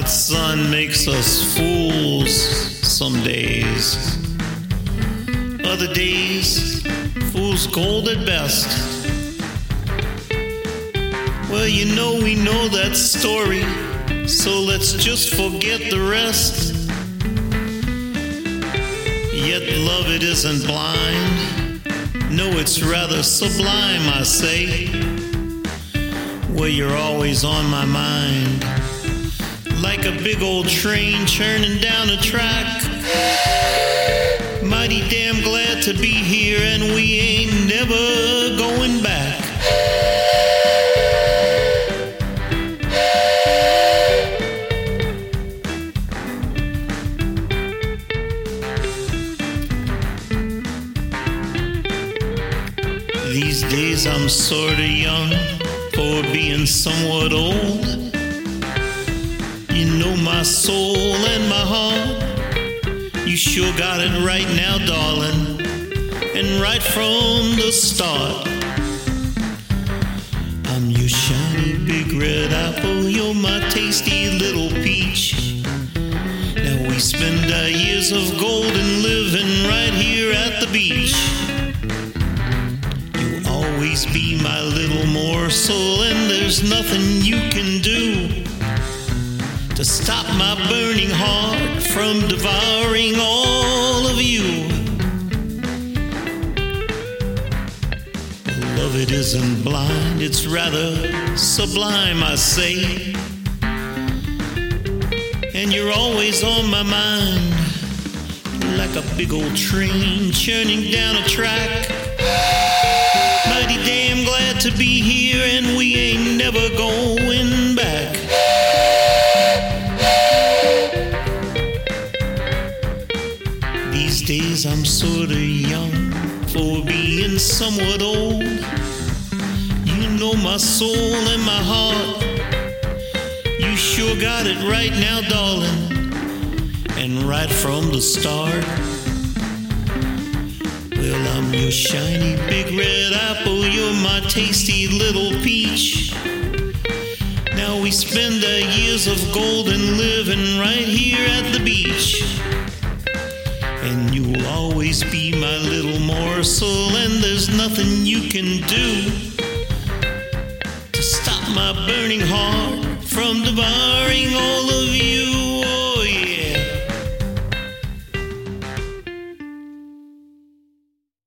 hot sun makes us fools some days. Other days, fool's gold at best. Well, you know, we know that story, so let's just forget the rest. Yet love it isn't blind. No, it's rather sublime, I say. Well, you're always on my mind. Like a big old train churning down a track. Mighty damn glad to be here, and we ain't never going back. These days I'm sorta young for being somewhat old. You know my soul and my heart. You sure got it right now, darling. And right from the start. I'm your shiny big red apple. You're my tasty little peach. Now we spend our years of golden living right here at the beach. You'll always be my little morsel, and there's nothing you can do to stop my burning heart from devouring all of you. Love it isn't blind, it's rather sublime, I say. And you're always on my mind, like a big old train churning down a track. Mighty damn glad to be here, and we ain't never going days I'm sorta young for being somewhat old. You know my soul and my heart. You sure got it right now, darling. And right from the start. Well, I'm your shiny big red apple. You're my tasty little peach. Now we spend our years of golden living right here at the beach. And you'll always be my little morsel, and there's nothing you can do to stop my burning heart from devouring all of you.